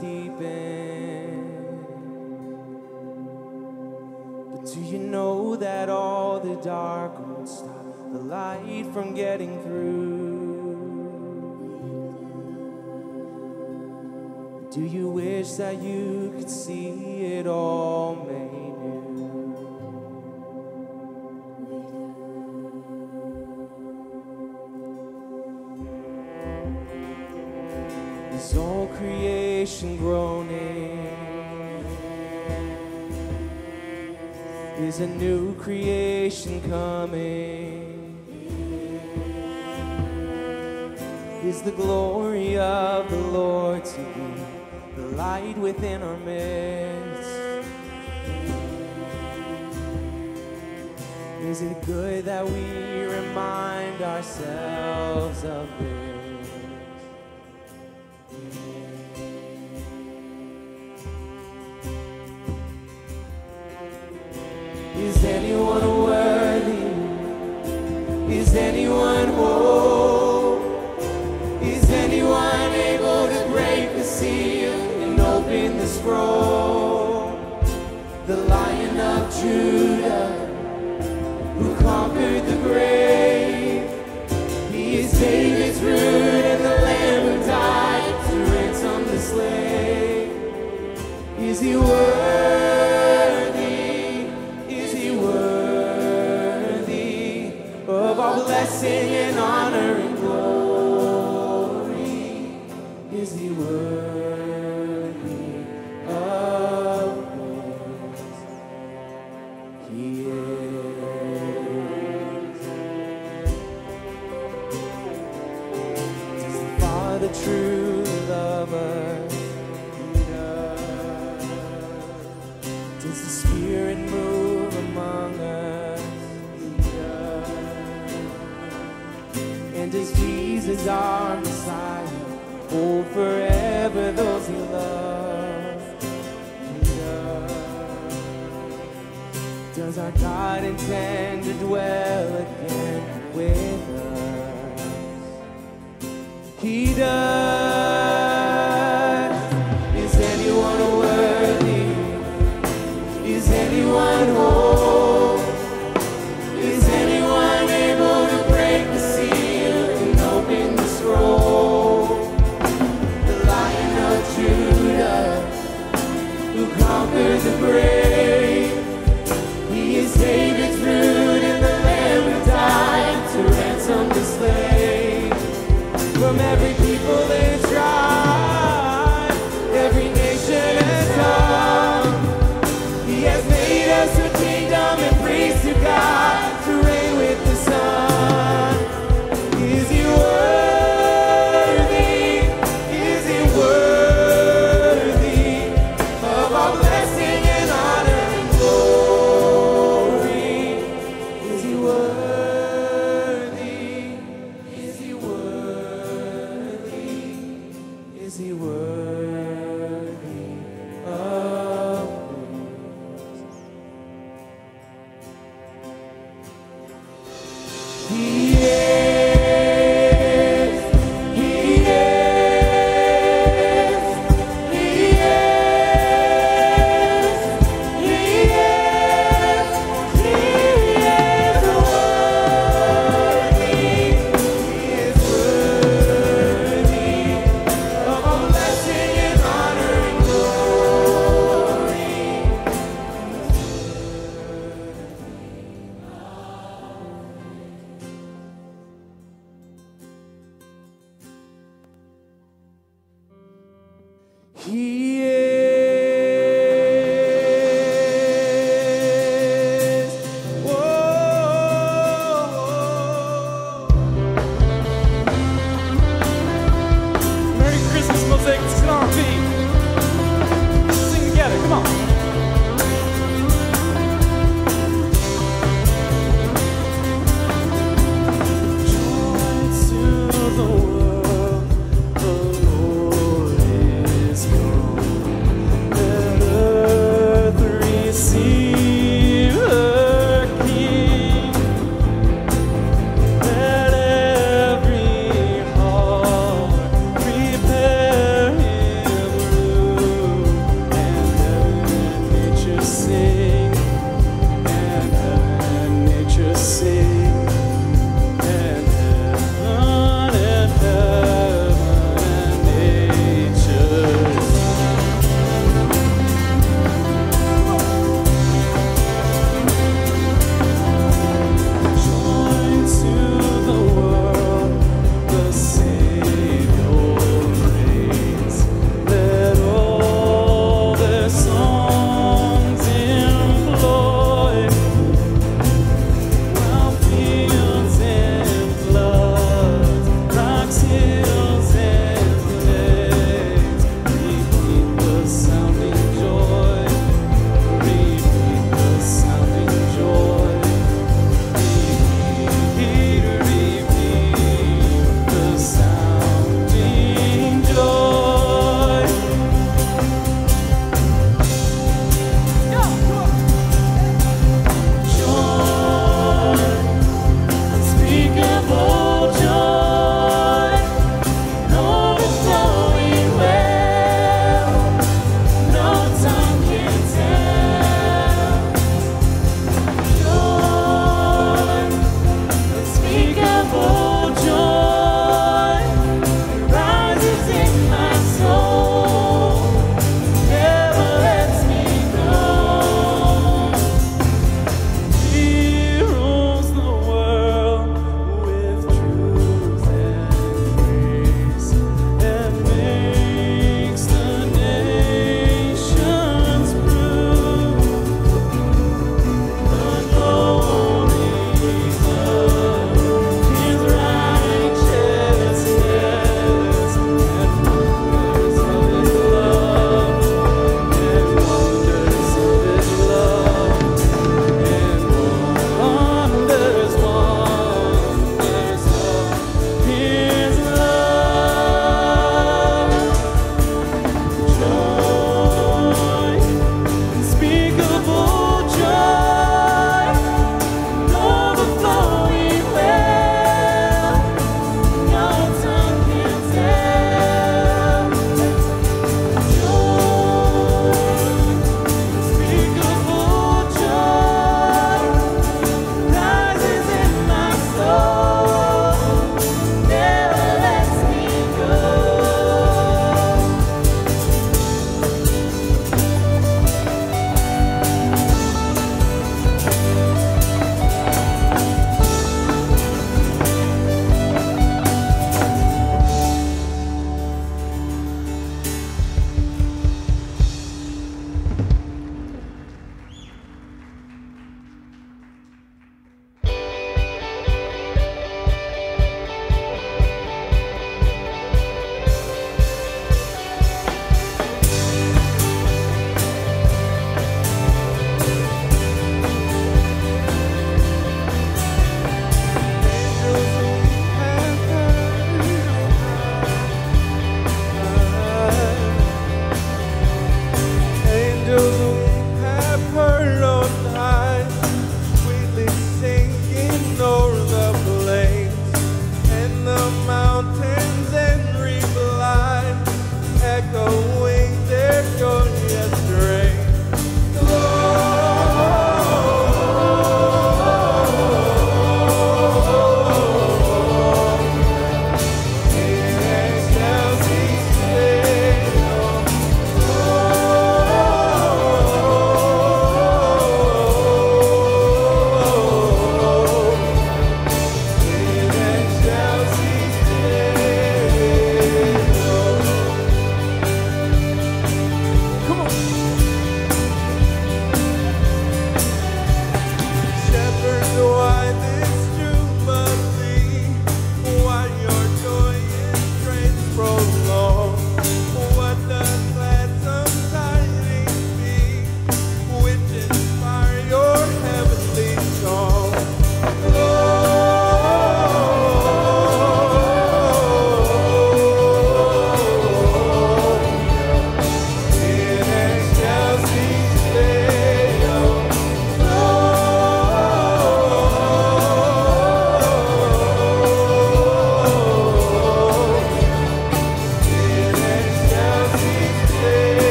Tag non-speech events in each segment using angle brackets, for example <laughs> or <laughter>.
But do you know that all the dark won't stop the light from getting through? Do you wish that you could see it all? A new creation coming. Is the glory of the Lord to be the light within our midst? Is it good that we remind ourselves of this? singing honor. is our Messiah, hold forever those he loves. He does. Does our God intend to dwell again with us? He does.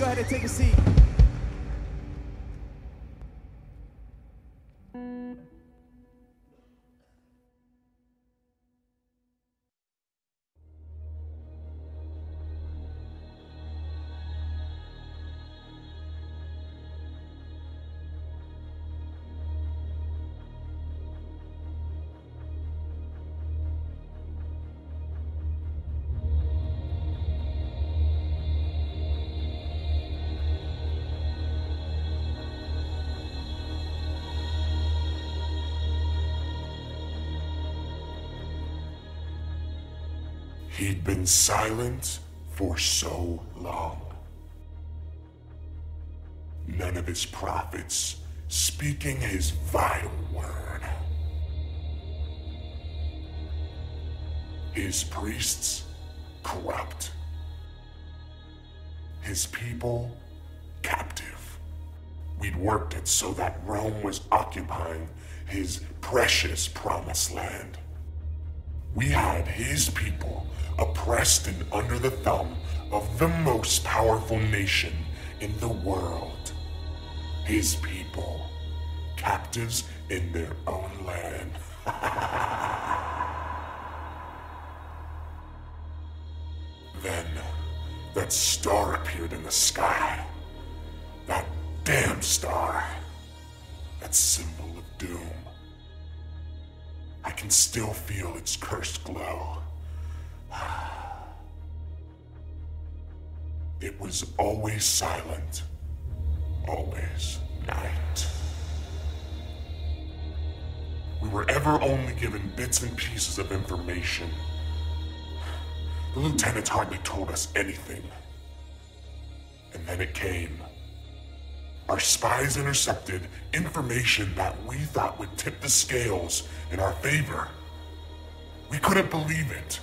go ahead and take a seat. Silent for so long. None of his prophets speaking his vital word. His priests corrupt. His people captive. We'd worked it so that Rome was occupying his precious promised land. We had his people oppressed and under the thumb of the most powerful nation in the world. His people, captives in their own land. <laughs> then, that star appeared in the sky. That damn star. That symbol of doom. I can still feel its cursed glow. <sighs> It was always silent, always night. We were ever only given bits and pieces of information. The lieutenant hardly told us anything. And then it came. Our spies intercepted information that we thought would tip the scales in our favor. We couldn't believe it.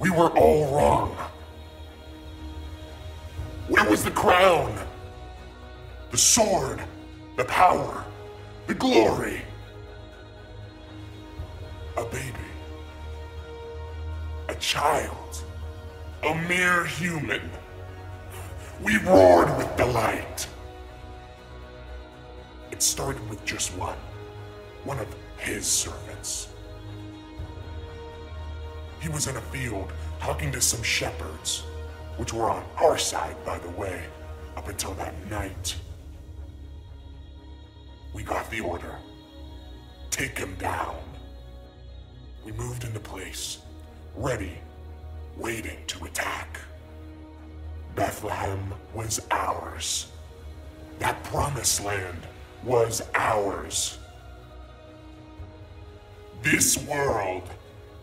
We were all wrong. Where was the crown? The sword, the power, the glory. A baby. A child. A mere human. We roared with delight. Started with just one. One of his servants. He was in a field talking to some shepherds which were on our side, by the way, up until that night. We got the order. Take him down. We moved into place, ready, waiting to attack. Bethlehem was ours. That promised land was ours. This world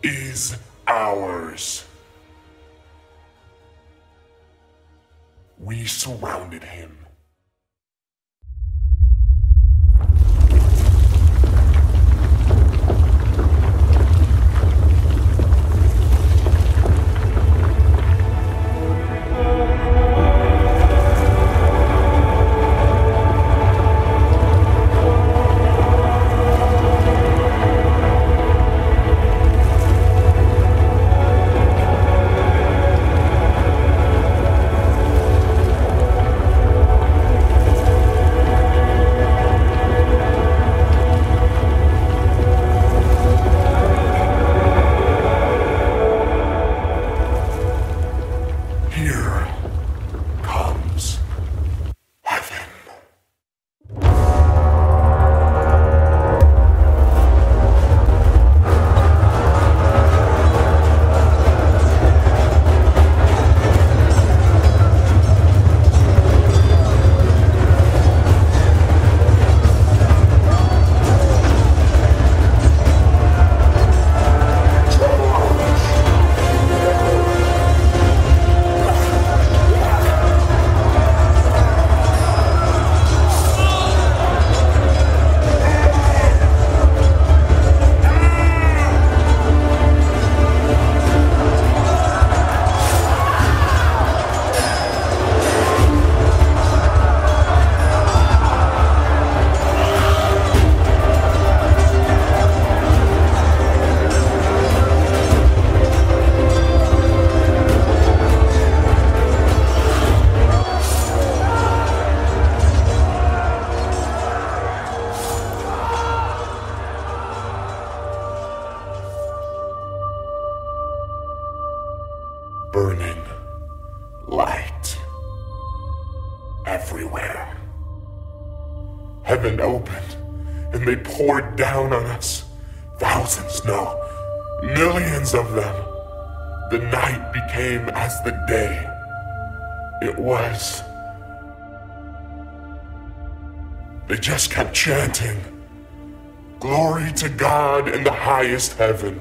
is ours. We surrounded him. Chanting Glory to God in the highest heaven,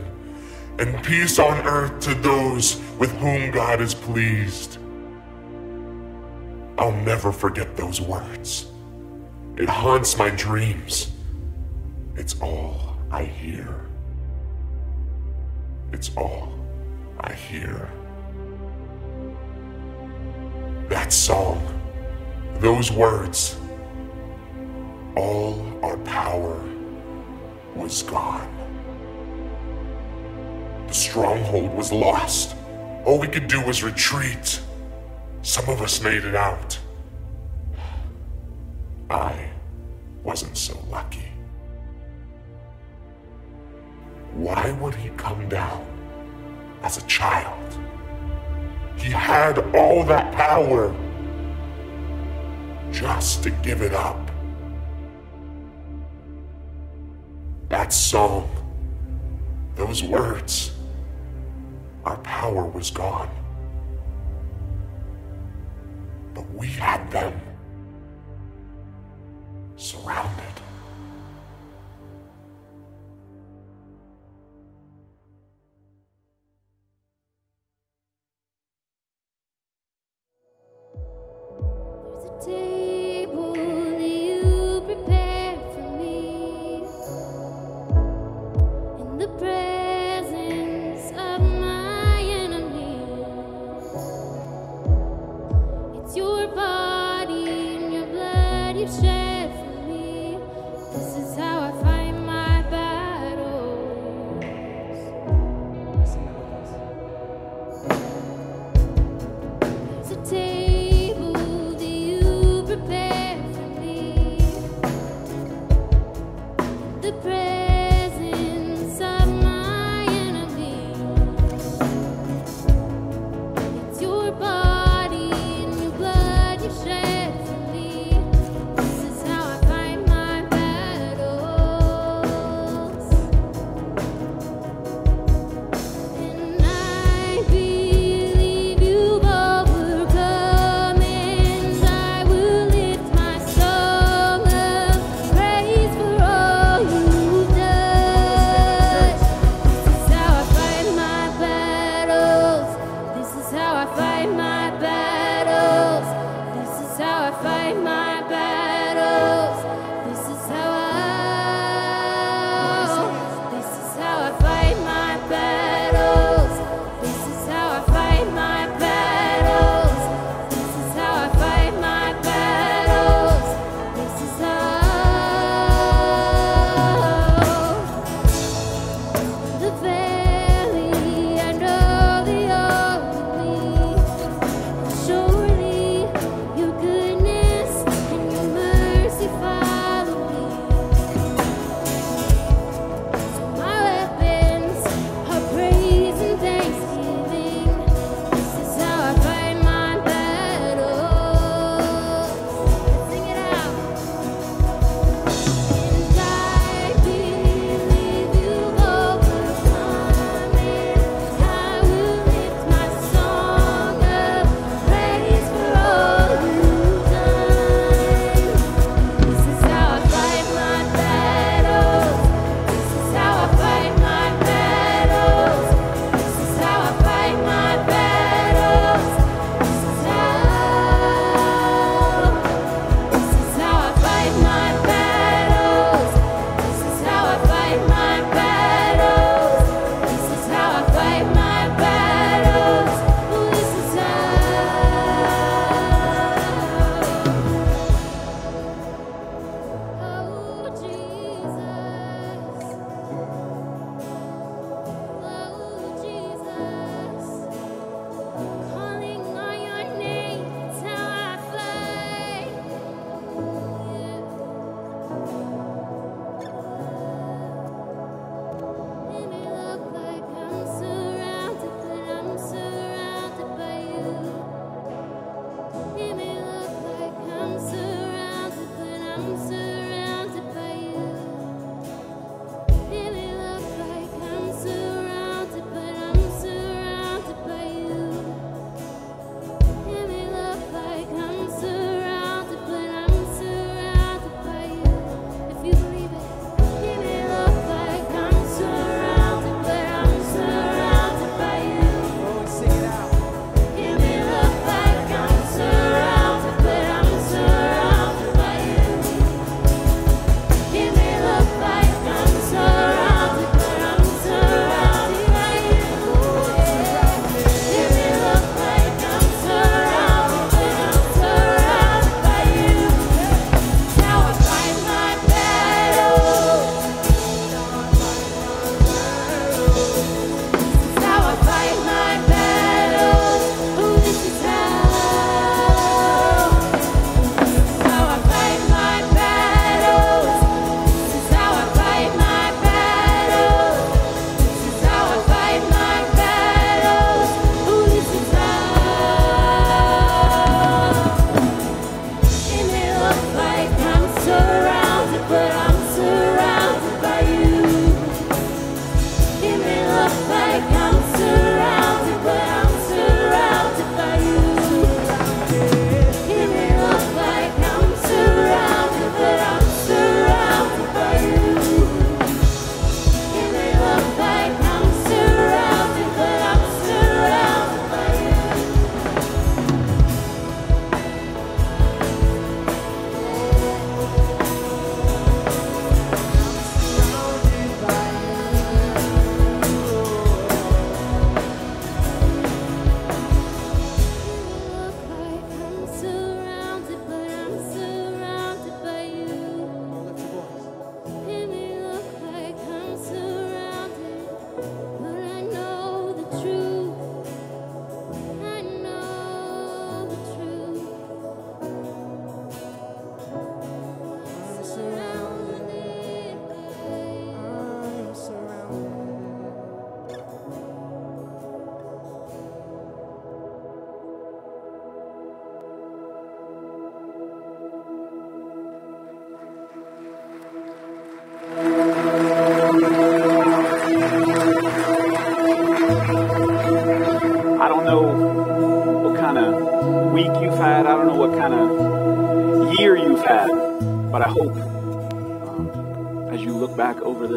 and peace on earth to those with whom God is pleased. I'll never forget those words. It haunts my dreams. It's all I hear. It's all I hear. That song, those words, all our power was gone. The stronghold was lost. All we could do was retreat. Some of us made it out. I wasn't so lucky. Why would he come down as a child? He had all that power just to give it up. That song, those words, our power was gone. But we had them surrounded.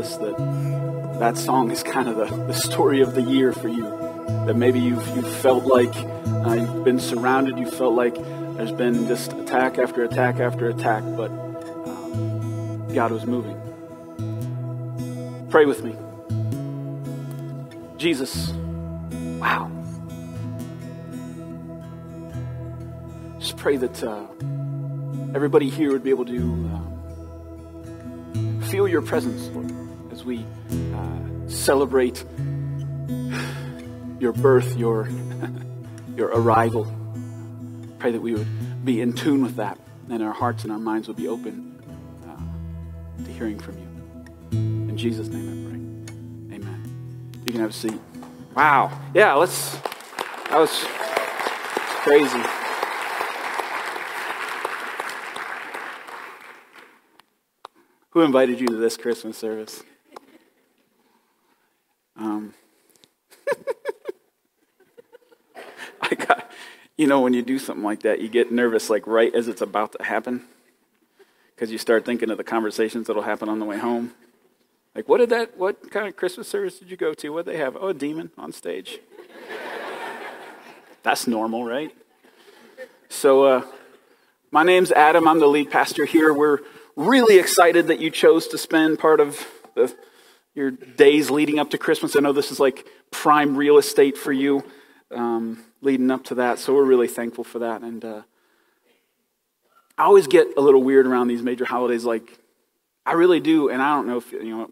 This that that song is kind of the, the story of the year for you. That maybe you've, you've felt like uh, you've been surrounded, you felt like there's been just attack after attack after attack, but um, God was moving. Pray with me. Jesus, wow. Just pray that uh, everybody here would be able to uh, feel your presence, Lord, we uh, celebrate your birth, your, <laughs> your arrival. Pray that we would be in tune with that, and our hearts and our minds would be open uh, to hearing from you. In Jesus' name I pray. Amen. You can have a seat. Wow. Yeah, let's. That was crazy. Who invited you to this Christmas service? Um, I got, you know, when you do something like that, you get nervous, like right as it's about to happen, because you start thinking of the conversations that'll happen on the way home. Like, what did that? What kind of Christmas service did you go to? What they have? Oh, a demon on stage. <laughs> That's normal, right? So, uh, my name's Adam. I'm the lead pastor here. We're really excited that you chose to spend part of the, your days leading up to Christmas. I know this is like prime real estate for you um, leading up to that. So we're really thankful for that. And uh, I always get a little weird around these major holidays. Like, I really do. And I don't know if, you know,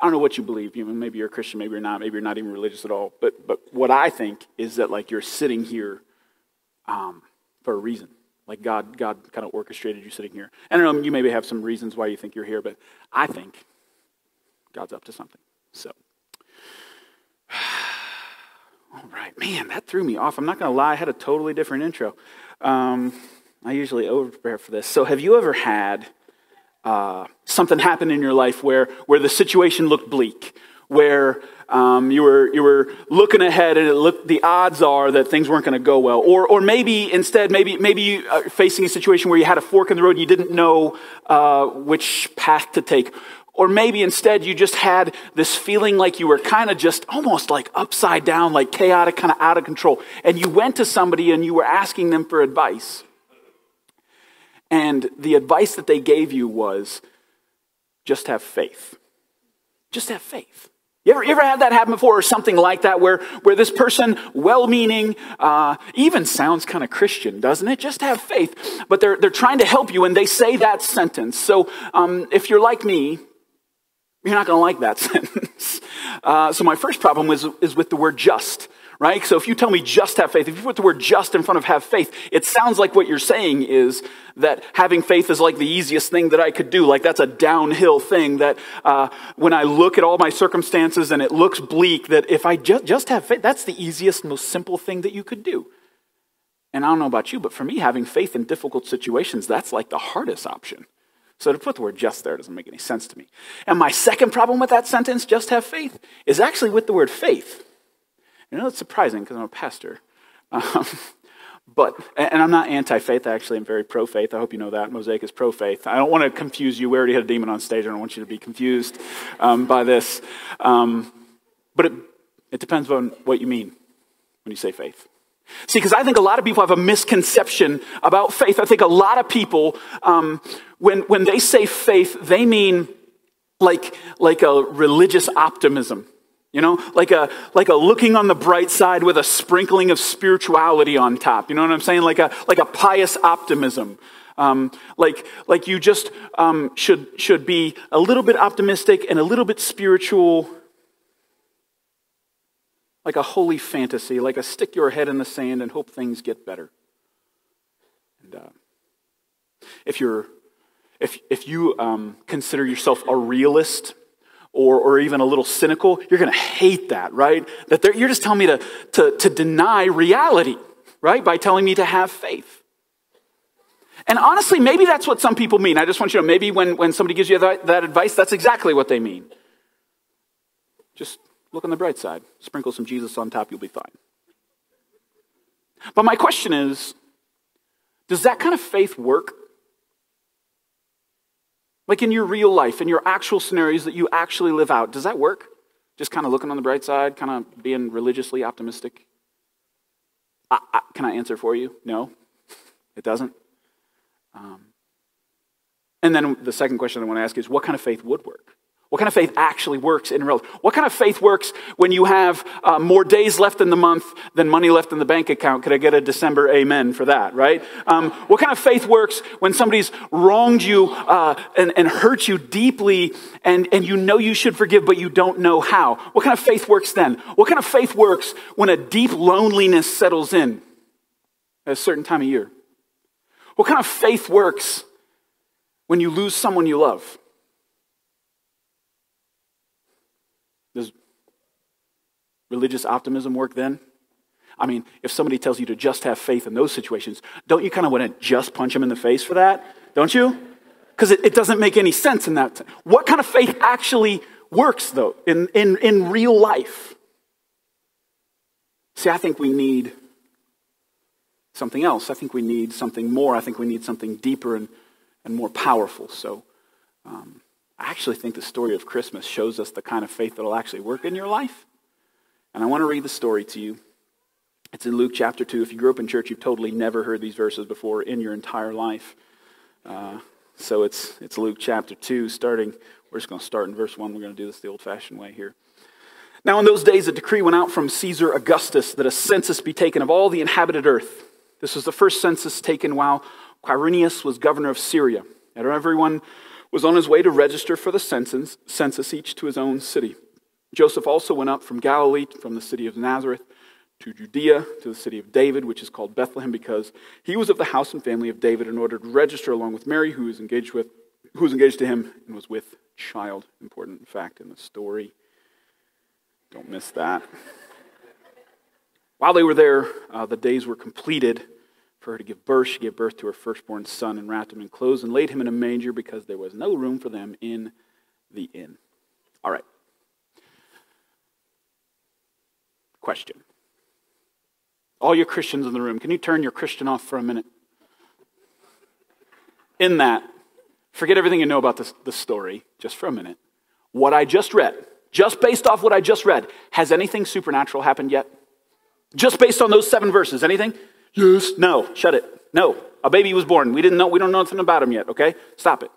I don't know what you believe. You know, maybe you're a Christian, maybe you're not, maybe you're not even religious at all. But, but what I think is that, like, you're sitting here um, for a reason. Like God, God kind of orchestrated you sitting here. I don't know, you maybe have some reasons why you think you're here, but I think God's up to something. So, all right, man, that threw me off. I'm not going to lie, I had a totally different intro. Um, I usually over prepare for this. So, have you ever had uh, something happen in your life where where the situation looked bleak, where um, you were you were looking ahead and it looked the odds are that things weren't going to go well, or or maybe instead maybe maybe you are facing a situation where you had a fork in the road and you didn't know uh, which path to take. Or maybe instead you just had this feeling like you were kind of just almost like upside down, like chaotic, kind of out of control. And you went to somebody and you were asking them for advice. And the advice that they gave you was just have faith. Just have faith. You ever, you ever had that happen before or something like that where, where this person, well meaning, uh, even sounds kind of Christian, doesn't it? Just have faith. But they're, they're trying to help you and they say that sentence. So um, if you're like me, you're not going to like that <laughs> sentence. Uh, so my first problem is, is with the word just right? So if you tell me just have faith, if you put the word just in front of have faith, it sounds like what you're saying is that having faith is like the easiest thing that I could do. Like that's a downhill thing that uh, when I look at all my circumstances and it looks bleak, that if I ju- just have faith, that's the easiest, most simple thing that you could do. And I don't know about you, but for me, having faith in difficult situations, that's like the hardest option. So to put the word just there doesn't make any sense to me. And my second problem with that sentence, just have faith, is actually with the word faith. You know, it's surprising because I'm a pastor. <laughs> Um, but, and I'm not anti faith, actually, I'm very pro faith. I hope you know that. Mosaic is pro faith. I don't want to confuse you. We already had a demon on stage. I don't want you to be confused um, by this. Um, but it, it depends on what you mean when you say faith. See, because I think a lot of people have a misconception about faith. I think a lot of people, um, when, when they say faith, they mean like, like a religious optimism. You know, like a, like a looking on the bright side with a sprinkling of spirituality on top. You know what I'm saying? Like a, like a pious optimism. Um, like, like you just um, should, should be a little bit optimistic and a little bit spiritual. Like a holy fantasy, like a stick your head in the sand and hope things get better. And uh, if you're, if, if you um, consider yourself a realist, or, or even a little cynical, you're going to hate that, right? That you're just telling me to, to, to deny reality, right? By telling me to have faith. And honestly, maybe that's what some people mean. I just want you to know, maybe when, when somebody gives you that, that advice, that's exactly what they mean. Just look on the bright side. Sprinkle some Jesus on top, you'll be fine. But my question is does that kind of faith work? Like in your real life, in your actual scenarios that you actually live out, does that work? Just kind of looking on the bright side, kind of being religiously optimistic? I, I, can I answer for you? No, <laughs> it doesn't. Um, and then the second question I want to ask is what kind of faith would work? What kind of faith actually works in real life? What kind of faith works when you have uh, more days left in the month than money left in the bank account? Could I get a December amen for that, right? Um, what kind of faith works when somebody's wronged you uh, and, and hurt you deeply and, and you know you should forgive, but you don't know how? What kind of faith works then? What kind of faith works when a deep loneliness settles in at a certain time of year? What kind of faith works when you lose someone you love? Does religious optimism work then? I mean, if somebody tells you to just have faith in those situations, don't you kind of want to just punch them in the face for that? Don't you? Because it, it, doesn't make any sense in that. What kind of faith actually works, though, in, in, in real life? See, I think we need something else. I think we need something more. I think we need something deeper and, and more powerful. So, um, I actually think the story of Christmas shows us the kind of faith that will actually work in your life. And I want to read the story to you. It's in Luke chapter 2. If you grew up in church, you've totally never heard these verses before in your entire life. Uh, so it's, it's Luke chapter 2, starting, we're just going to start in verse 1. We're going to do this the old fashioned way here. Now, in those days, a decree went out from Caesar Augustus that a census be taken of all the inhabited earth. This was the first census taken while Quirinius was governor of Syria. And everyone was on his way to register for the census, census each to his own city. Joseph also went up from Galilee, from the city of Nazareth, to Judea, to the city of David, which is called Bethlehem, because he was of the house and family of David, in order to register along with Mary, who was engaged with, who was engaged to him and was with child. Important fact in the story. Don't miss that. While they were there, uh, the days were completed for her to give birth. She gave birth to her firstborn son and wrapped him in clothes and laid him in a manger because there was no room for them in the inn. All right. Question. All you Christians in the room, can you turn your Christian off for a minute? In that, forget everything you know about this, this story just for a minute. What I just read, just based off what I just read, has anything supernatural happened yet? Just based on those seven verses, anything? Yes. No. Shut it. No. A baby was born. We didn't know, we don't know nothing about him yet, okay? Stop it.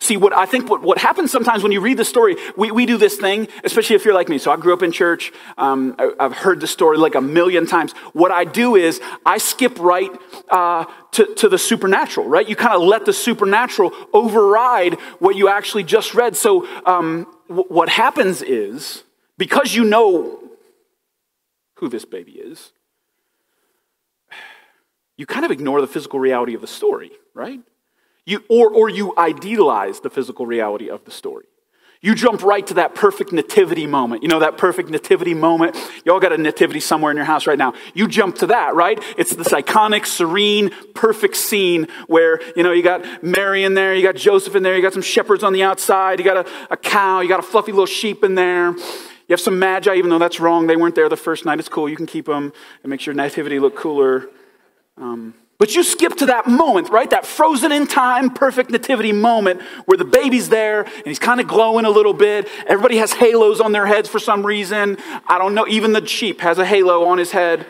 See, what I think what, what happens sometimes when you read the story, we, we do this thing, especially if you're like me. So I grew up in church. Um, I, have heard the story like a million times. What I do is I skip right uh, to, to the supernatural, right? You kind of let the supernatural override what you actually just read. So um, w- what happens is, because you know who this baby is, you kind of ignore the physical reality of the story, right? You, or, or you idealize the physical reality of the story. You jump right to that perfect nativity moment. You know, that perfect nativity moment. Y'all got a nativity somewhere in your house right now. You jump to that, right? It's this iconic, serene, perfect scene where, you know, you got Mary in there, you got Joseph in there, you got some shepherds on the outside, you got a, a cow, you got a fluffy little sheep in there. You have some magi, even though that's wrong. They weren't there the first night. It's cool. You can keep them and make your nativity look cooler. Um, but you skip to that moment, right? That frozen in time, perfect nativity moment where the baby's there and he's kind of glowing a little bit. Everybody has halos on their heads for some reason. I don't know. Even the sheep has a halo on his head.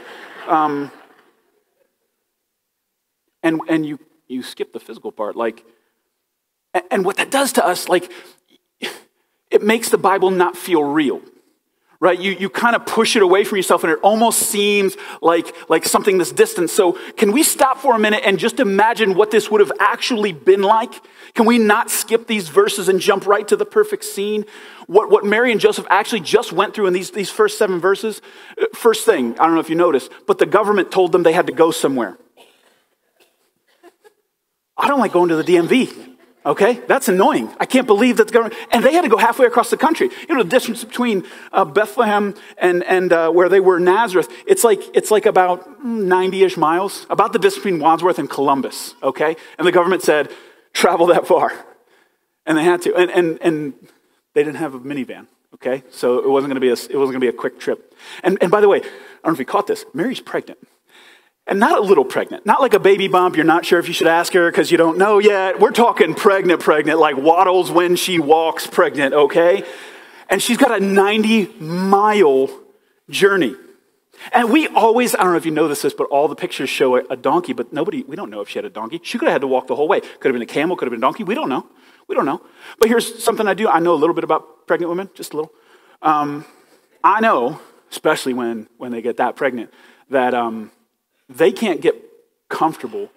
Um, and and you, you skip the physical part. Like, and what that does to us, like, it makes the Bible not feel real right? You, you kind of push it away from yourself and it almost seems like, like something that's distant. So can we stop for a minute and just imagine what this would have actually been like? Can we not skip these verses and jump right to the perfect scene? What, what Mary and Joseph actually just went through in these, these first seven verses, uh, first thing, I don't know if you noticed, but the government told them they had to go somewhere. I don't like going to the DMV. Okay, that's annoying. I can't believe that the government, and they had to go halfway across the country. You know, the distance between uh, Bethlehem and, and uh, where they were, Nazareth, it's like, it's like about 90 ish miles, about the distance between Wadsworth and Columbus. Okay, and the government said, travel that far. And they had to, and, and, and they didn't have a minivan. Okay, so it wasn't to be a, it wasn't to be a quick trip. And, and by the way, I don't know if you caught this. Mary's pregnant. And not a little pregnant, not like a baby bump. You're not sure if you should ask her because you don't know yet. We're talking pregnant, pregnant, like waddles when she walks pregnant, okay? And she's got a 90 mile journey. And we always, I don't know if you know this, but all the pictures show a, donkey, but nobody, we don't know if she had a donkey. She could have had to walk the whole way. Could have been a camel, could have been a donkey. We don't know. We don't know. But here's something I do. I know a little bit about pregnant women, just a little. Um, I know, especially when, when they get that pregnant, that um, they can't get comfortable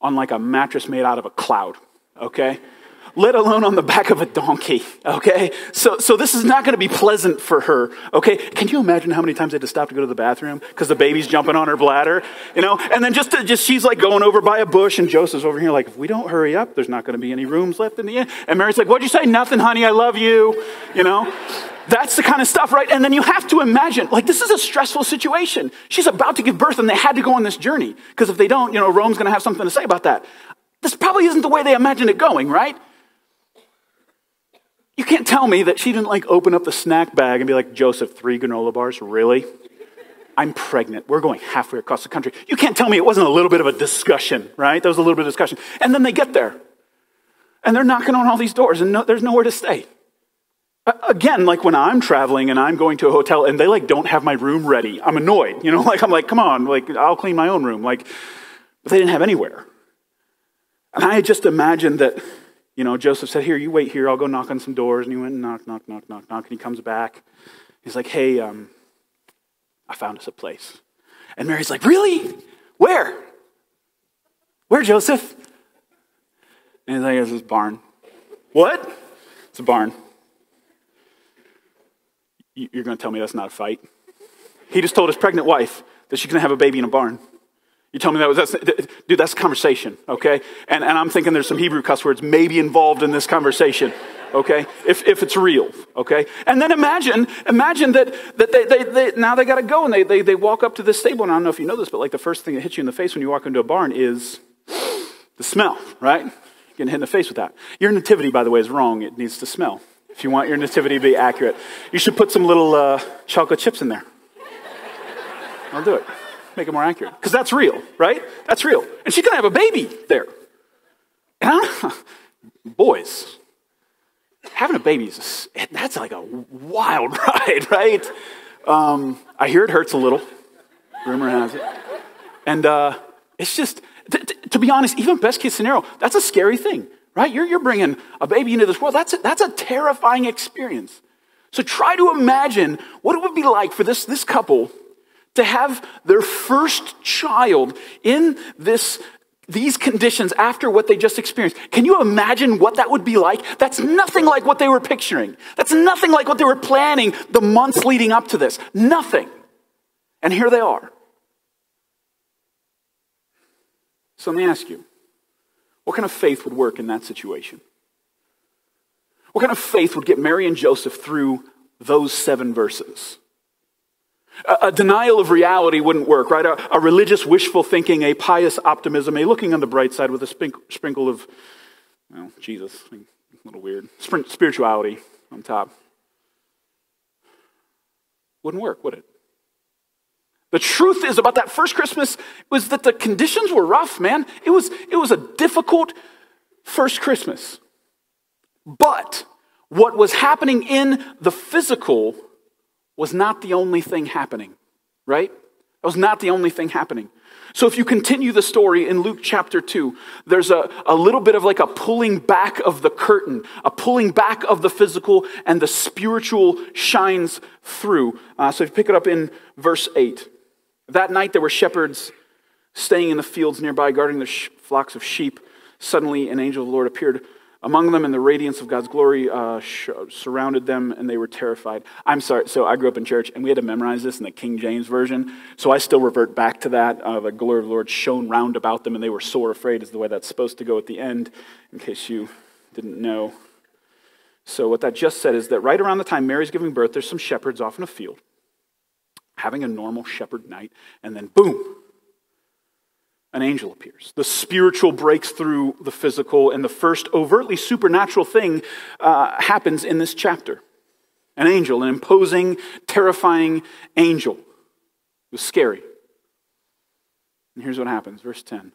on like a mattress made out of a cloud, okay? Let alone on the back of a donkey, okay? So, so this is not gonna be pleasant for her, okay? Can you imagine how many times they had to stop to go to the bathroom because the baby's jumping on her bladder, you know? And then just, to, just she's like going over by a bush and Joseph's over here like, if we don't hurry up, there's not gonna be any rooms left in the inn. And Mary's like, what'd you say? Nothing, honey, I love you, you know? That's the kind of stuff, right? And then you have to imagine, like, this is a stressful situation. She's about to give birth and they had to go on this journey. Because if they don't, you know, Rome's going to have something to say about that. This probably isn't the way they imagined it going, right? You can't tell me that she didn't, like, open up the snack bag and be like, Joseph, three granola bars? Really? I'm pregnant. We're going halfway across the country. You can't tell me it wasn't a little bit of a discussion, right? There was a little bit of discussion. And then they get there. And they're knocking on all these doors and no, there's nowhere to stay. Again, like when I'm traveling and I'm going to a hotel and they like don't have my room ready, I'm annoyed. You know, <laughs> like I'm like, come on, like I'll clean my own room. Like, but they didn't have anywhere. And I just imagined that, you know, Joseph said, Here, you wait here, I'll go knock on some doors. And he went, knock, knock, knock, knock, knock. And he comes back. He's like, Hey, um, I found us a place. And Mary's like, Really? Where? Where, Joseph? And he's like, It's this barn. What? It's a barn. You're going to tell me that's not a fight? He just told his pregnant wife that she's going to have a baby in a barn. You tell me that was, that's, dude, that's a conversation, okay? And, and I'm thinking there's some Hebrew cuss words maybe involved in this conversation, okay? If, if it's real, okay? And then imagine, imagine that, that they, they, they now they got to go and they, they, they walk up to this stable. And I don't know if you know this, but like the first thing that hits you in the face when you walk into a barn is the smell, right? Getting hit in the face with that. Your nativity, by the way, is wrong. It needs to smell if you want your nativity to be accurate. You should put some little uh, chocolate chips in there. I'll do it. Make it more accurate. Because that's real, right? That's real. And she's going to have a baby there. <laughs> Boys, having a baby is, a, that's like a wild <laughs> ride, right? Um, I hear it hurts a little. Rumor has it. And uh, it's just, to be honest, even best case scenario, that's a scary thing right? You're, you're bringing a baby into this world. That's a, that's a terrifying experience. So try to imagine what it would be like for this, this couple to have their first child in this, these conditions after what they just experienced. Can you imagine what that would be like? That's nothing like what they were picturing. That's nothing like what they were planning the months leading up to this. Nothing. And here they are. So let me ask you what kind of faith would work in that situation? What kind of faith would get Mary and Joseph through those seven verses? A, denial of reality wouldn't work, right? A, a, religious wishful thinking, a pious optimism, a looking on the bright side with a sprinkle of, well, Jesus, a little weird, spirituality on top. Wouldn't work, would it? The truth is about that first Christmas was that the conditions were rough, man. It was, it was a difficult first Christmas. But what was happening in the physical was not the only thing happening, right? That was not the only thing happening. So if you continue the story in Luke chapter 2, there's a, a little bit of like a pulling back of the curtain, a pulling back of the physical, and the spiritual shines through. Uh, so if you pick it up in verse 8. That night there were shepherds staying in the fields nearby, guarding their sh- flocks of sheep. Suddenly, an angel of the Lord appeared among them, and the radiance of God's glory uh, sh- surrounded them, and they were terrified. I'm sorry, so I grew up in church, and we had to memorize this in the King James Version, so I still revert back to that. Uh, the glory of the Lord shone round about them, and they were sore afraid, is the way that's supposed to go at the end, in case you didn't know. So, what that just said is that right around the time Mary's giving birth, there's some shepherds off in a field having a normal shepherd night, and then boom, an angel appears. The spiritual breaks through the physical, and the first overtly supernatural thing uh, happens in this chapter. An angel, an imposing, terrifying angel. It was scary. And here's what happens, verse 10.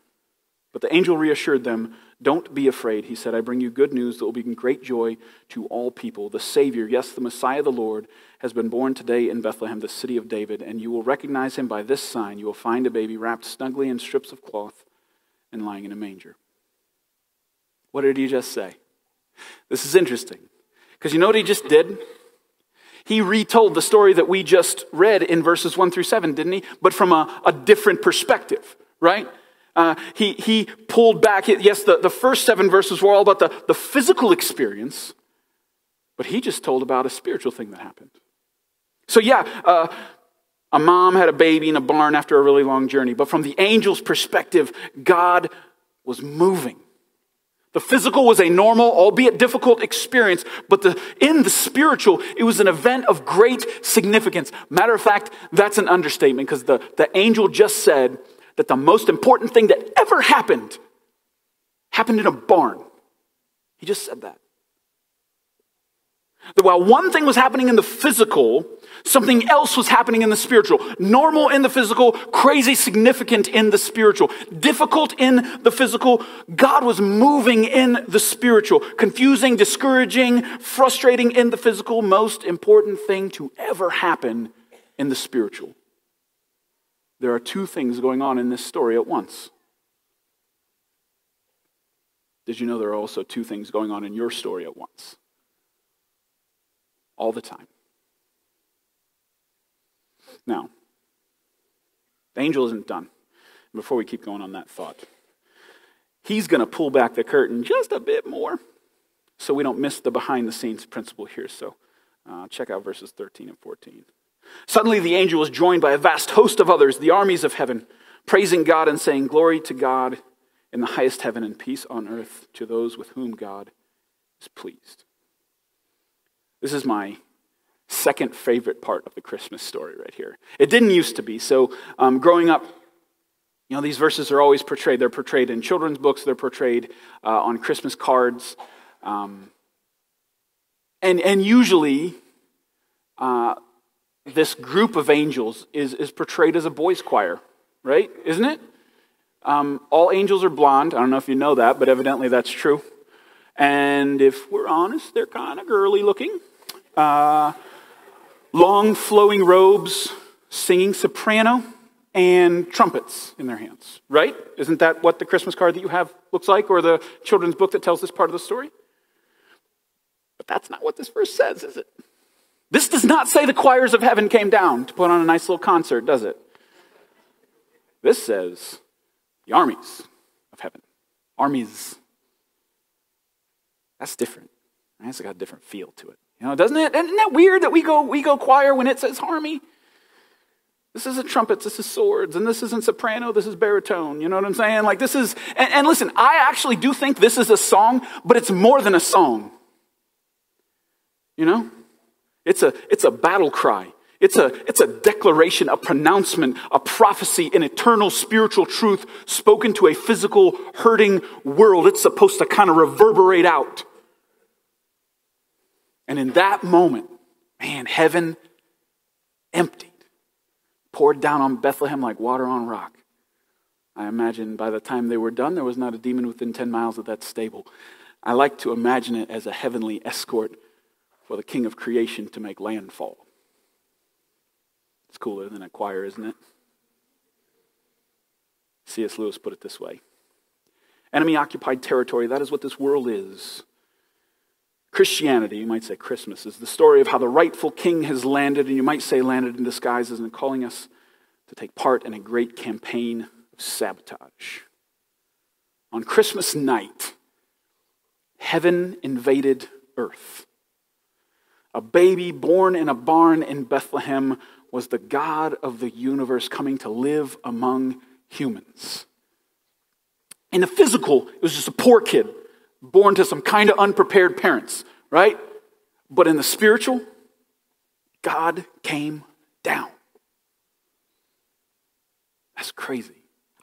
But the angel reassured them, Don't be afraid. He said, I bring you good news that will bring great joy to all people. The Savior, yes, the Messiah, the Lord, has been born today in Bethlehem, the city of David, and you will recognize him by this sign. You will find a baby wrapped snugly in strips of cloth and lying in a manger. What did he just say? This is interesting. Because you know what he just did? He retold the story that we just read in verses 1 through 7, didn't he? But from a, a different perspective, right? Uh, he, he pulled back. Yes, the, the first seven verses were all about the, the physical experience, but he just told about a spiritual thing that happened. So, yeah, uh, a mom had a baby in a barn after a really long journey, but from the angel's perspective, God was moving. The physical was a normal, albeit difficult experience, but the, in the spiritual, it was an event of great significance. Matter of fact, that's an understatement because the, the angel just said that the most important thing that ever happened happened in a barn. He just said that. That while one thing was happening in the physical, something else was happening in the spiritual. Normal in the physical, crazy significant in the spiritual. Difficult in the physical, God was moving in the spiritual. Confusing, discouraging, frustrating in the physical, most important thing to ever happen in the spiritual. There are two things going on in this story at once. Did you know there are also two things going on in your story at once? All the time. Now, the angel isn't done. Before we keep going on that thought, he's going to pull back the curtain just a bit more so we don't miss the behind the scenes principle here. So uh, check out verses 13 and 14. Suddenly the angel was joined by a vast host of others, the armies of heaven, praising God and saying, Glory to God in the highest heaven and peace on earth to those with whom God is pleased. This is my second favorite part of the Christmas story right here. It didn't used to be. So, um, growing up, you know, these verses are always portrayed. They're portrayed in children's books, they're portrayed uh, on Christmas cards. Um, and, and usually, uh, this group of angels is, is portrayed as a boys' choir, right? Isn't it? Um, all angels are blonde. I don't know if you know that, but evidently that's true. And if we're honest, they're kind of girly looking. Uh, long flowing robes, singing soprano, and trumpets in their hands, right? Isn't that what the Christmas card that you have looks like, or the children's book that tells this part of the story? But that's not what this verse says, is it? This does not say the choirs of heaven came down to put on a nice little concert, does it? This says the armies of heaven. Armies. That's different. It's got a different feel to it. You know, doesn't it? Isn't that weird that we go, we go choir when it says army? This isn't trumpets, this is swords, and this isn't soprano, this is baritone. You know what I'm saying? Like, this is, and, and listen, I actually do think this is a song, but it's more than a song. You know? It's a, it's a battle cry. It's a, it's a declaration, a pronouncement, a prophecy, an eternal spiritual truth spoken to a physical, hurting world. It's supposed to kind of reverberate out. And in that moment, man, heaven emptied, poured down on Bethlehem like water on rock. I imagine by the time they were done, there was not a demon within 10 miles of that stable. I like to imagine it as a heavenly escort for the king of creation to make landfall. It's cooler than a choir, isn't it? C.S. Lewis put it this way Enemy occupied territory, that is what this world is. Christianity, you might say Christmas, is the story of how the rightful king has landed, and you might say landed in disguises, and calling us to take part in a great campaign of sabotage. On Christmas night, heaven invaded earth. A baby born in a barn in Bethlehem was the God of the universe coming to live among humans. In the physical, it was just a poor kid born to some kind of unprepared parents, right? But in the spiritual, God came down. That's crazy.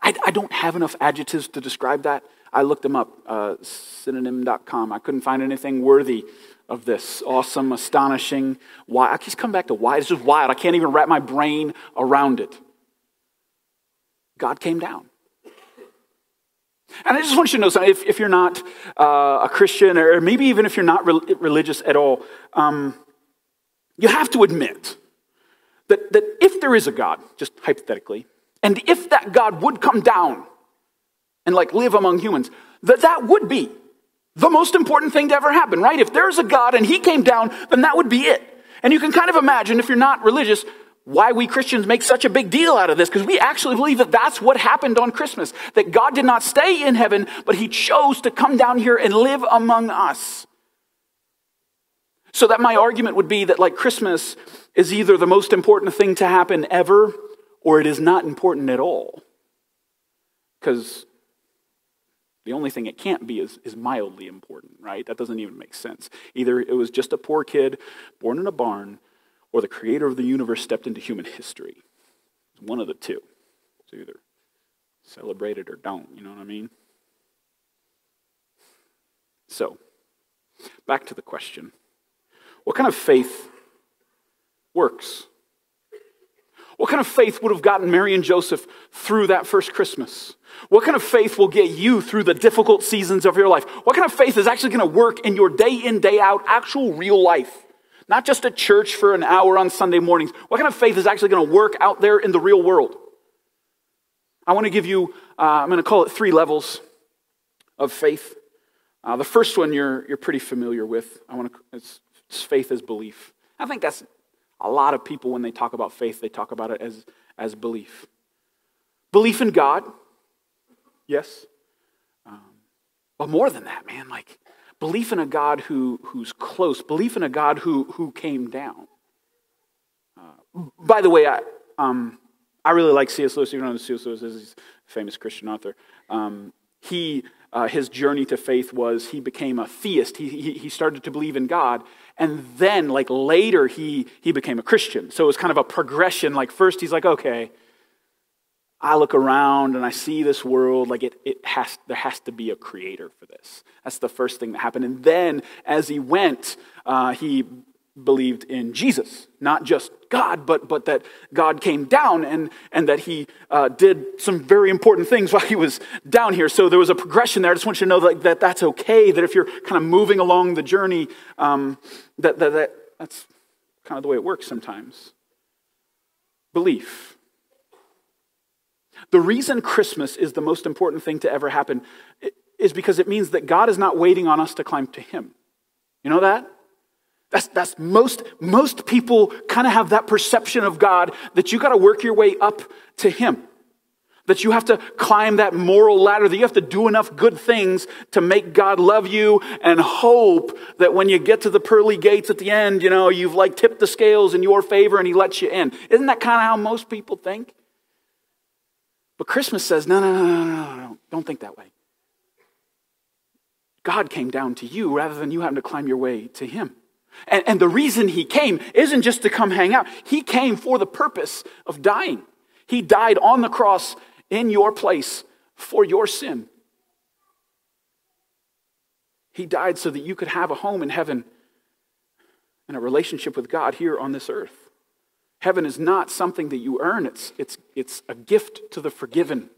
I I, don't have enough adjectives to describe that. I looked them up, uh, synonym.com. I couldn't find anything worthy of this. Awesome, astonishing, why. I just come back to why. It's just wild. I can't even wrap my brain around it. God came down. And I just want you to know something. If, if you're not uh, a Christian, or maybe even if you're not re- religious at all, um, you have to admit that, that if there is a God, just hypothetically, and if that God would come down and like live among humans, that that would be the most important thing to ever happen, right? If there's a God and he came down, then that would be it. And you can kind of imagine, if you're not religious, why we Christians make such a big deal out of this, because we actually believe that that's what happened on Christmas. That God did not stay in heaven, but he chose to come down here and live among us. So that my argument would be that, like, Christmas is either the most important thing to happen ever, or it is not important at all. Because the only thing it can't be is, is mildly important, right? That doesn't even make sense. Either it was just a poor kid born in a barn, or the creator of the universe stepped into human history. It's one of the two. It's either celebrate it or don't, you know what I mean? So, back to the question what kind of faith works? What kind of faith would have gotten Mary and Joseph through that first Christmas? What kind of faith will get you through the difficult seasons of your life? What kind of faith is actually going to work in your day in, day out, actual real life? Not just at church for an hour on Sunday mornings. What kind of faith is actually going to work out there in the real world? I want to give you, uh, I'm going to call it three levels of faith. Uh, the first one you're, you're pretty familiar with. I want to, it's, it's faith as belief. I think that's a lot of people, when they talk about faith, they talk about it as, as belief. Belief in God, yes. Um, but more than that, man, like belief in a God who, who's close, belief in a God who, who came down. Uh, by the way, I, um, I really like C.S. Lewis. Know who C.S. Lewis is? A famous Christian author. Um, he, uh, his journey to faith was he became a theist. He, he, he started to believe in God. And then, like later, he, he became a Christian. So it was kind of a progression. Like, first, he's like, okay, I look around and I see this world, like it, it has, there has to be a creator for this. That's the first thing that happened. And then as he went, uh, he believed in Jesus, not just God, but, but that God came down and, and that he uh, did some very important things while he was down here. So there was a progression there. I just want you to know that, that that's okay, that if you're kind of moving along the journey, um, that, that, that that's kind of the way it works sometimes. Belief. The reason Christmas is the most important thing to ever happen is because it means that God is not waiting on us to climb to Him. You know that? That's, that's most, most people kind of have that perception of God that you got to work your way up to Him. That you have to climb that moral ladder, that you have to do enough good things to make God love you and hope that when you get to the pearly gates at the end, you know, you've like tipped the scales in your favor and He lets you in. Isn't that kind of how most people think? But Christmas says, no, no, no, no, no, no, don't think that way. God came down to you rather than you having to climb your way to Him. And, and the reason He came isn't just to come hang out, He came for the purpose of dying. He died on the cross in your place for your sin. He died so that you could have a home in heaven and a relationship with God here on this earth. Heaven is not something that you earn, it's, it's, it's a gift to the forgiven.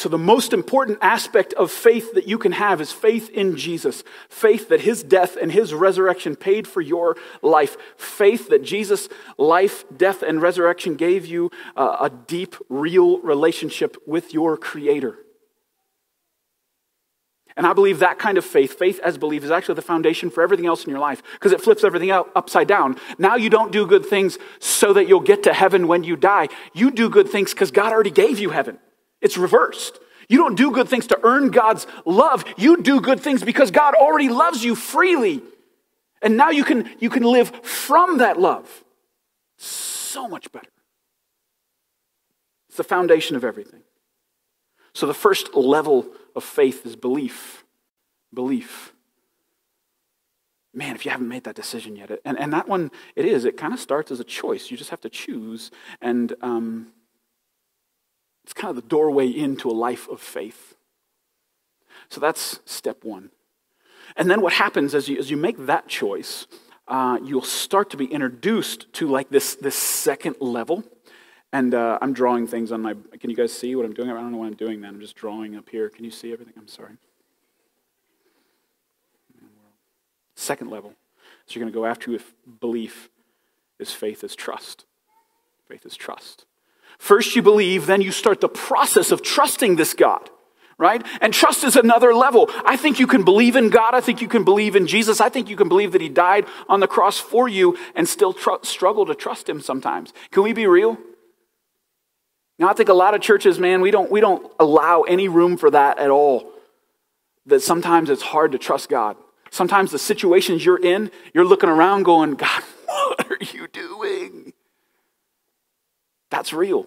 So, the most important aspect of faith that you can have is faith in Jesus. Faith that his death and his resurrection paid for your life. Faith that Jesus' life, death, and resurrection gave you uh, a deep, real relationship with your Creator. And I believe that kind of faith, faith as belief, is actually the foundation for everything else in your life because it flips everything upside down. Now you don't do good things so that you'll get to heaven when you die. You do good things because God already gave you heaven. It's reversed. You don't do good things to earn God's love. You do good things because God already loves you freely. And now you can, you can live from that love. So much better. It's the foundation of everything. So the first level of faith is belief. Belief. Man, if you haven't made that decision yet, and, and that one, it is, it kind of starts as a choice. You just have to choose. And um, It's kind of the doorway into a life of faith. So that's step one. And then what happens as you, as you make that choice, uh, you'll start to be introduced to like this, this second level. And uh, I'm drawing things on my. Can you guys see what I'm doing? I don't know what I'm doing then. I'm just drawing up here. Can you see everything? I'm sorry. Second level. So you're going to go after with belief is faith is trust. Faith is trust. First you believe, then you start the process of trusting this God, right? And trust is another level. I think you can believe in God. I think you can believe in Jesus. I think you can believe that He died on the cross for you and still tr- struggle to trust Him sometimes. Can we be real? Now, I think a lot of churches, man, we don't, we don't allow any room for that at all. That sometimes it's hard to trust God. Sometimes the situations you're in, you're looking around going, God, <laughs> what are you doing? That's real.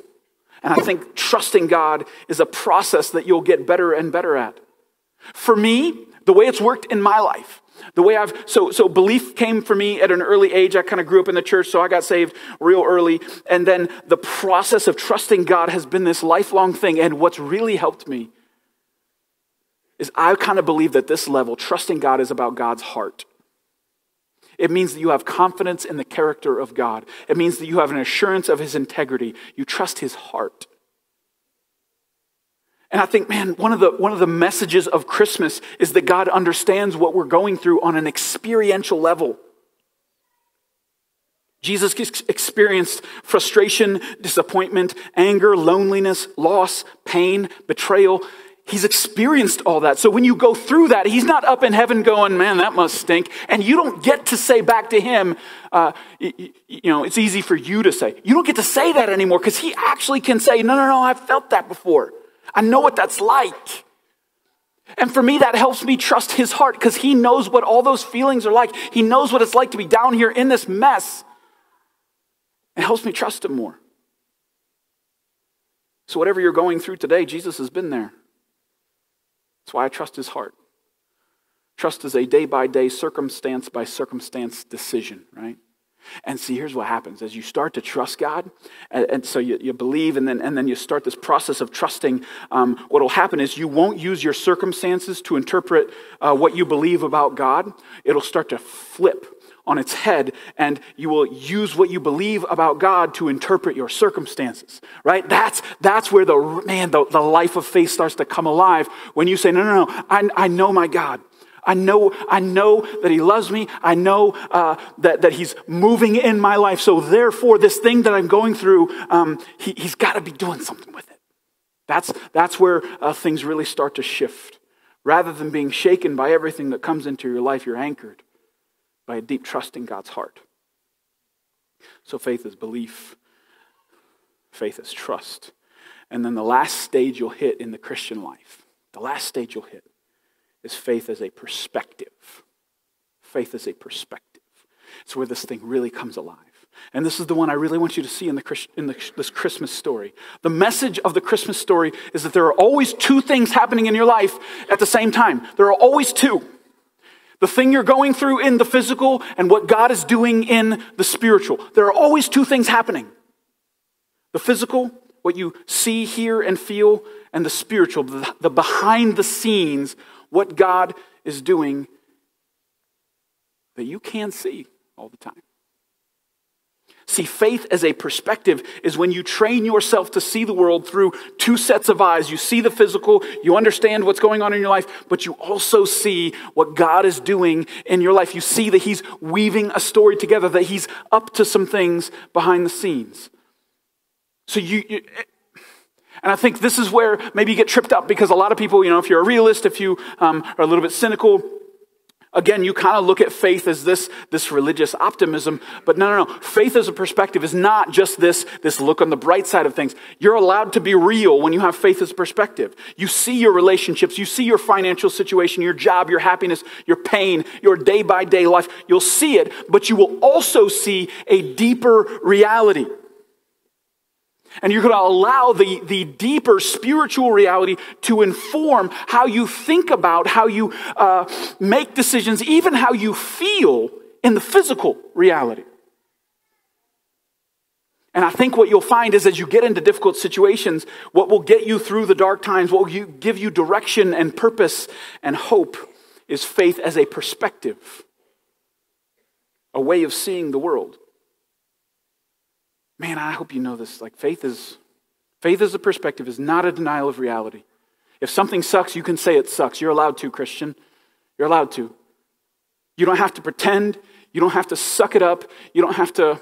And I think trusting God is a process that you'll get better and better at. For me, the way it's worked in my life, the way I've, so, so belief came for me at an early age. I kind of grew up in the church, so I got saved real early. And then the process of trusting God has been this lifelong thing. And what's really helped me is I kind of believe that this level, trusting God, is about God's heart. It means that you have confidence in the character of God. It means that you have an assurance of his integrity. You trust his heart. And I think, man, one of, the, one of the messages of Christmas is that God understands what we're going through on an experiential level. Jesus experienced frustration, disappointment, anger, loneliness, loss, pain, betrayal. He's experienced all that. So when you go through that, he's not up in heaven going, man, that must stink. And you don't get to say back to him, uh, you, you know, it's easy for you to say. You don't get to say that anymore because he actually can say, no, no, no, I've felt that before. I know what that's like. And for me, that helps me trust his heart because he knows what all those feelings are like. He knows what it's like to be down here in this mess. It helps me trust him more. So, whatever you're going through today, Jesus has been there. That's why I trust his heart. Trust is a day by day, circumstance by circumstance decision, right? And see, here's what happens as you start to trust God, and, and so you, you, believe, and then, and then you start this process of trusting. Um, what will happen is you won't use your circumstances to interpret uh, what you believe about God. It'll start to flip on its head and you will use what you believe about God to interpret your circumstances, right? That's, that's where the, man, the, the life of faith starts to come alive when you say, no, no, no, I, I know my God. I know, I know that he loves me. I know uh, that, that he's moving in my life. So therefore, this thing that I'm going through, um, he, has got to be doing something with it. That's, that's where uh, things really start to shift. Rather than being shaken by everything that comes into your life, you're anchored by a deep trust in God's heart. So faith is belief, faith is trust. And then the last stage you'll hit in the Christian life, the last stage you'll hit is faith as a perspective. Faith as a perspective. It's where this thing really comes alive. And this is the one I really want you to see in, the, in the, this Christmas story. The message of the Christmas story is that there are always two things happening in your life at the same time. There are always two the thing you're going through in the physical and what God is doing in the spiritual. There are always two things happening the physical, what you see, hear, and feel, and the spiritual, the behind the scenes, what God is doing that you can't see all the time. See, faith as a perspective is when you train yourself to see the world through two sets of eyes. You see the physical, you understand what's going on in your life, but you also see what God is doing in your life. You see that He's weaving a story together, that He's up to some things behind the scenes. So you, you and I think this is where maybe you get tripped up because a lot of people, you know, if you're a realist, if you um, are a little bit cynical, Again, you kind of look at faith as this, this religious optimism, but no, no, no. Faith as a perspective is not just this, this look on the bright side of things. You're allowed to be real when you have faith as a perspective. You see your relationships, you see your financial situation, your job, your happiness, your pain, your day by day life. You'll see it, but you will also see a deeper reality. And you're going to allow the, the deeper spiritual reality to inform how you think about, how you uh, make decisions, even how you feel in the physical reality. And I think what you'll find is as you get into difficult situations, what will get you through the dark times, what will give you direction and purpose and hope is faith as a perspective, a way of seeing the world. Man, I hope you know this. Like faith is faith is a perspective is not a denial of reality. If something sucks, you can say it sucks. You're allowed to, Christian. You're allowed to. You don't have to pretend. You don't have to suck it up. You don't have to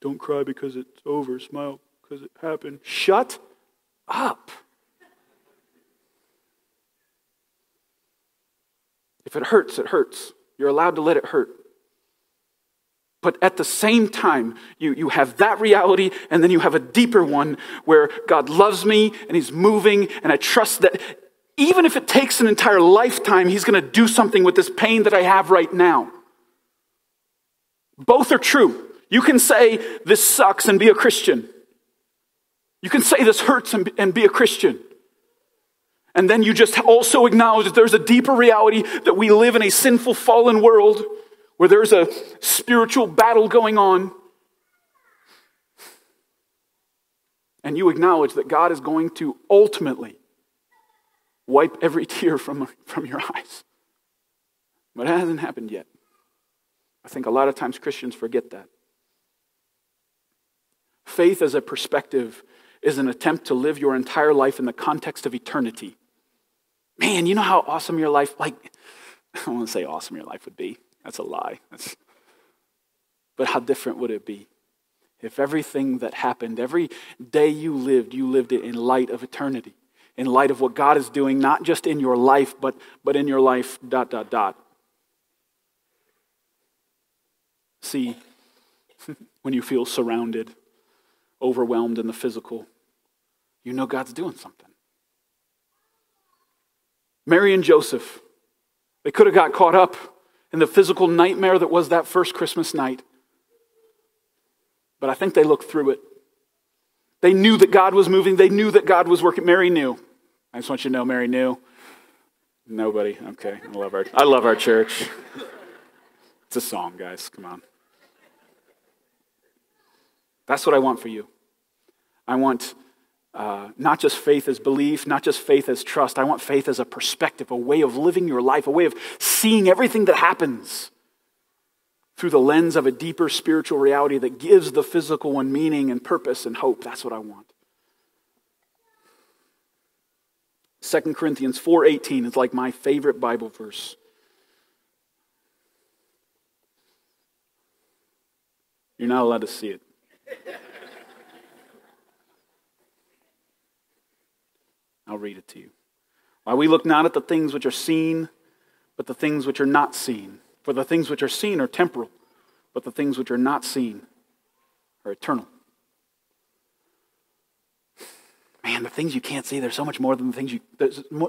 Don't cry because it's over. Smile because it happened. Shut up. If it hurts, it hurts. You're allowed to let it hurt. But at the same time, you, you have that reality, and then you have a deeper one where God loves me and He's moving, and I trust that even if it takes an entire lifetime, He's going to do something with this pain that I have right now. Both are true. You can say, This sucks and be a Christian. You can say, This hurts and, and be a Christian. And then you just also acknowledge that there's a deeper reality that we live in a sinful, fallen world where there's a spiritual battle going on. And you acknowledge that God is going to ultimately wipe every <laughs> tear from, from your eyes. But it hasn't happened yet. I think a lot of times Christians forget that. Faith as a perspective is an attempt to live your entire life in the context of eternity. Man, you know how awesome your life, like, <laughs> I don't want to say awesome your life would be. That's a lie. That's, <laughs> but how different would it be if everything that happened, every day you lived, you lived it in light of eternity, in light of what God is doing, not just in your life, but, but in your life, dot, dot, dot. See, <laughs> when you feel surrounded, overwhelmed in the physical, you know God's doing something. Mary and Joseph, they could have got caught up in the physical nightmare that was that first Christmas night. But I think they looked through it. They knew that God was moving, they knew that God was working. Mary knew. I just want you to know Mary knew. Nobody. Okay. I love our I love our church. It's a song, guys. Come on. That's what I want for you. I want uh, not just faith as belief, not just faith as trust. I want faith as a perspective, a way of living your life, a way of seeing everything that happens through the lens of a deeper spiritual reality that gives the physical one meaning and purpose and hope. That's what I want. 2 Corinthians 4:18 is like my favorite Bible verse. You're not allowed to see it. I'll read it to you. Why we look not at the things which are seen, but the things which are not seen. For the things which are seen are temporal, but the things which are not seen are eternal. Man, the things you can't see, they're so much more than the things you,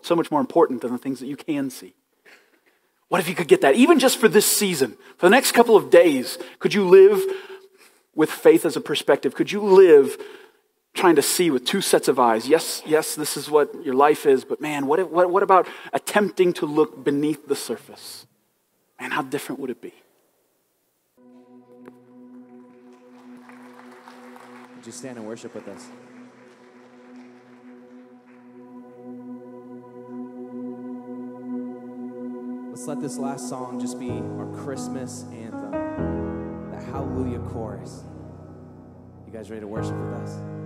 so much more important than the things that you can see. What if you could get that? Even just for this season, for the next couple of days, could you live with faith as a perspective? Could you live trying to see with two sets of eyes? Yes, yes, this is what your life is, but man, what, what, what about attempting to look beneath the surface? Man, how different would it be? Would you stand and worship with us? Let's let this last song just be our Christmas anthem the hallelujah chorus. You guys ready to worship with us?